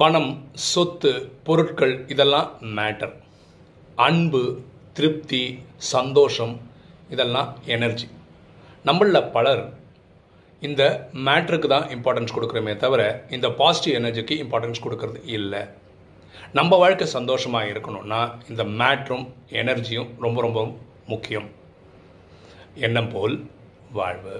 பணம் சொத்து பொருட்கள் இதெல்லாம் மேட்டர் அன்பு திருப்தி சந்தோஷம் இதெல்லாம் எனர்ஜி நம்மளில் பலர் இந்த மேட்ருக்கு தான் இம்பார்ட்டன்ஸ் கொடுக்குறோமே தவிர இந்த பாசிட்டிவ் எனர்ஜிக்கு இம்பார்ட்டன்ஸ் கொடுக்கறது இல்லை. நம்ம வாழ்க்கை சந்தோஷமாக இருக்கணும்னா இந்த மேட்ரும் எனர்ஜியும் ரொம்ப ரொம்ப முக்கியம். எண்ணம் போல் வாழ்வு.